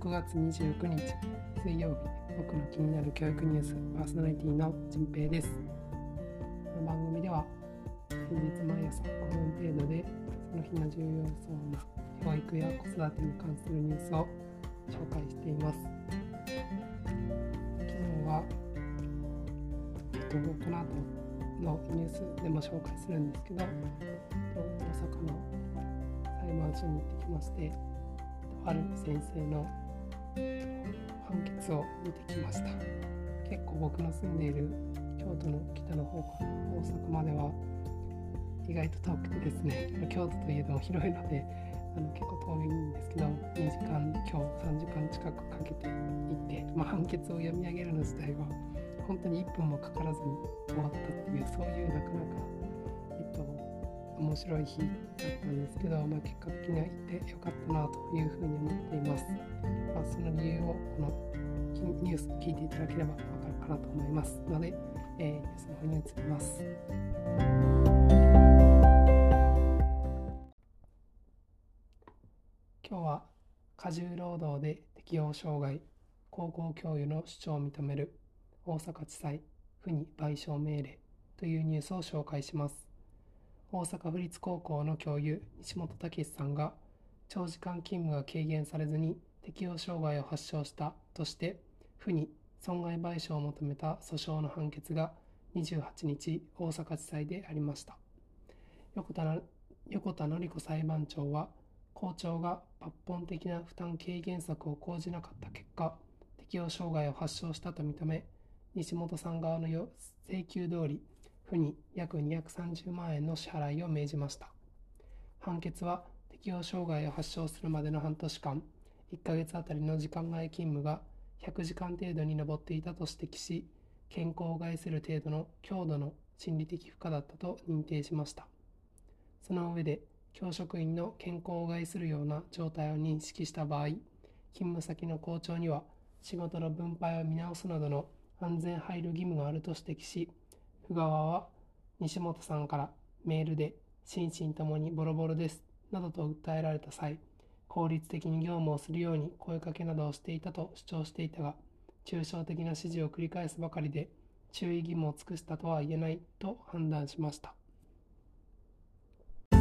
6月29日水曜日僕の気になる教育ニュースパーソナリティのじんぺいです。この番組では平日毎朝5分程度でその日の重要そうな教育や子育てに関するニュースを紹介しています。昨日は、えっと、この後のニュースでも紹介するんですけど、大阪の裁判所に行ってきましてある先生の判決を見てきました。結構僕の住んでいる京都の北の方から大阪までは意外と遠くてですね京都といえども広いのであの結構遠いんですけど2時間今日3時間近くかけて行って、まあ、判決を読み上げるの自体は本当に1分もかからずに終わったっていうそういうなかなか、面白い日だったんですけど、まあ、結果的には行ってよかったなというふうに思っています。まあ、その理由をこのニュース聞いていただければわかるかなと思いますので、えー、ニュースの方に移ります。今日は過重労働で適応障害高校教諭の主張を認める大阪地裁府に賠償命令というニュースを紹介します大阪府立高校の教諭西本武さんが長時間勤務が軽減されずに適応障害を発症したとして府に損害賠償を求めた訴訟の判決が28日大阪地裁でありました。横田横田典子裁判長は校長が抜本的な負担軽減策を講じなかった結果適応障害を発症したと認め西本さん側の請求通り、府に約230万円の支払いを命じました。判決は、適応障害を発症するまでの半年間、1ヶ月あたりの時間外勤務が100時間程度に上っていたと指摘し、健康を害する程度の強度の心理的負荷だったと認定しました。その上で、教職員の健康を害するような状態を認識した場合、勤務先の校長には仕事の分配を見直すなどの安全配慮義務があると指摘し、府側は西本さんからメールで心身ともにボロボロですなどと訴えられた際、効率的に業務をするように声かけなどをしていたと主張していたが、抽象的な指示を繰り返すばかりで、注意義務を尽くしたとは言えないと判断しました。とい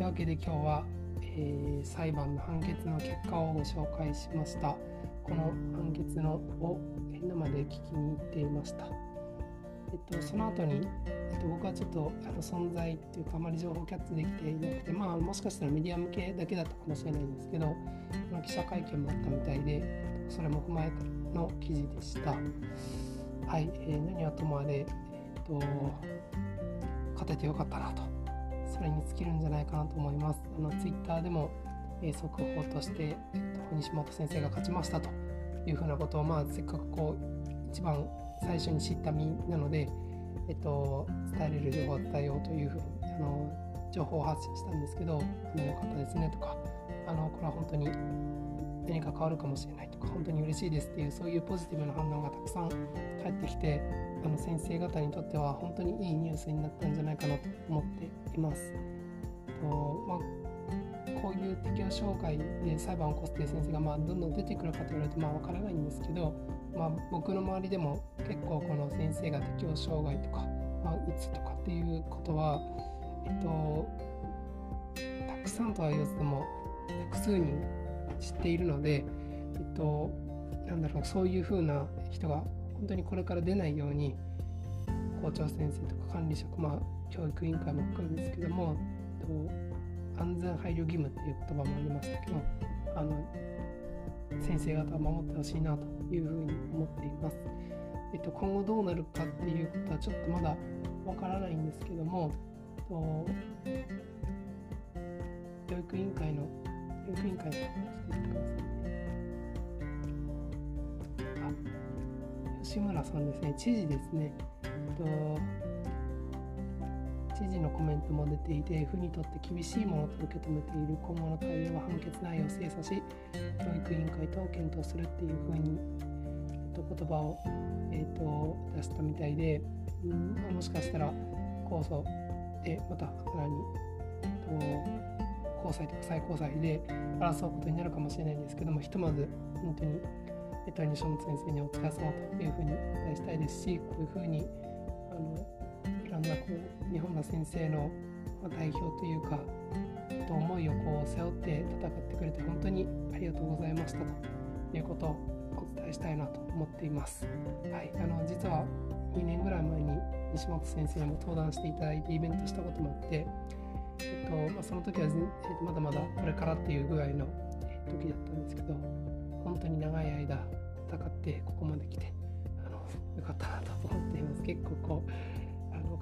うわけで今日はえー、裁判の判決の結果をご紹介しましたこの判決のを生で聞きに行っていましたえっと、その後に、えっと、僕はちょっとあの存在っていうかあまり情報キャッチできていなくてまあもしかしたらメディア向けだけだったかもしれないんですけどその記者会見もあったみたいでそれも踏まえての記事でしたはい、えー、何はともあれ、えっと勝ててよかったなとそれに尽きるんじゃないかなと思います。あのツイッターでも、え、速報として、えっと、西本先生が勝ちましたというふうなことを、まあ、せっかくこう一番最初に知った身なので、えっと、伝えれる情報を伝えようというふうにあの情報を発信したんですけど、あのよかったですねとか、あのこれは本当に何か変わるかもしれないとか本当に嬉しいですっていうそういうポジティブな反応がたくさん返ってきてあの先生方にとっては本当にいいニュースになったんじゃないかなと思っています。とまあ、こういう適応障害で裁判を起こすという先生がまあどんどん出てくるかと言われるとまあ分からないんですけど、まあ、僕の周りでも結構この先生が適応障害とか、まあ、うつとかっていうことは、えっと、たくさんとは言わずとも複数人知っているので、えっと、なんだろうそういうふうな人が本当にこれから出ないように校長先生とか管理職、まあ、教育委員会も含むんですけども、えっと、安全配慮義務っていう言葉もありましたけどあの先生方は守ってほしいなというふうに思っています。えっと、今後どうなるかっていうことはちょっとまだわからないんですけども、と教育委員会の教育委員会の話してくださいね。あ、吉村さんですね、知事ですね。と知事のコメントも出ていて、府にとって厳しいものと受け止めている今後の対応は判決内容を精査し、教育委員会と検討するっていうふうに、えっと、言葉を、えっと、出したみたいで、うんま、もしかしたら控訴でまたさらに、えっと、高裁とか最高裁で争うことになるかもしれないんですけどもひとまず本当に、えっと、西本先生にお疲れ様というふうにお伝えしたいですしこういうふうにあのんなこう日本の先生の代表というか、と、思いをこう背負って戦ってくれて本当にありがとうございましたということをお伝えしたいなと思っています。はい、あの実は2年ぐらい前に西本先生にも登壇していただいてイベントしたこともあって、えっとまあ、その時は、えっと、まだまだこれからっていうぐらいの、時だったんですけど本当に長い間戦ってここまで来てあのよかったなと思っています結構こう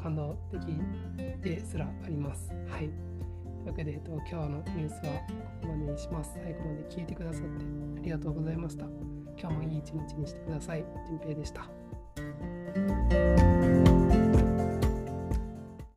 感動的ですらありますはいというわけで、えっと、今日のニュースはここまでにします最後まで聞いてくださってありがとうございました今日もいい一日にしてください。じんぺいでした。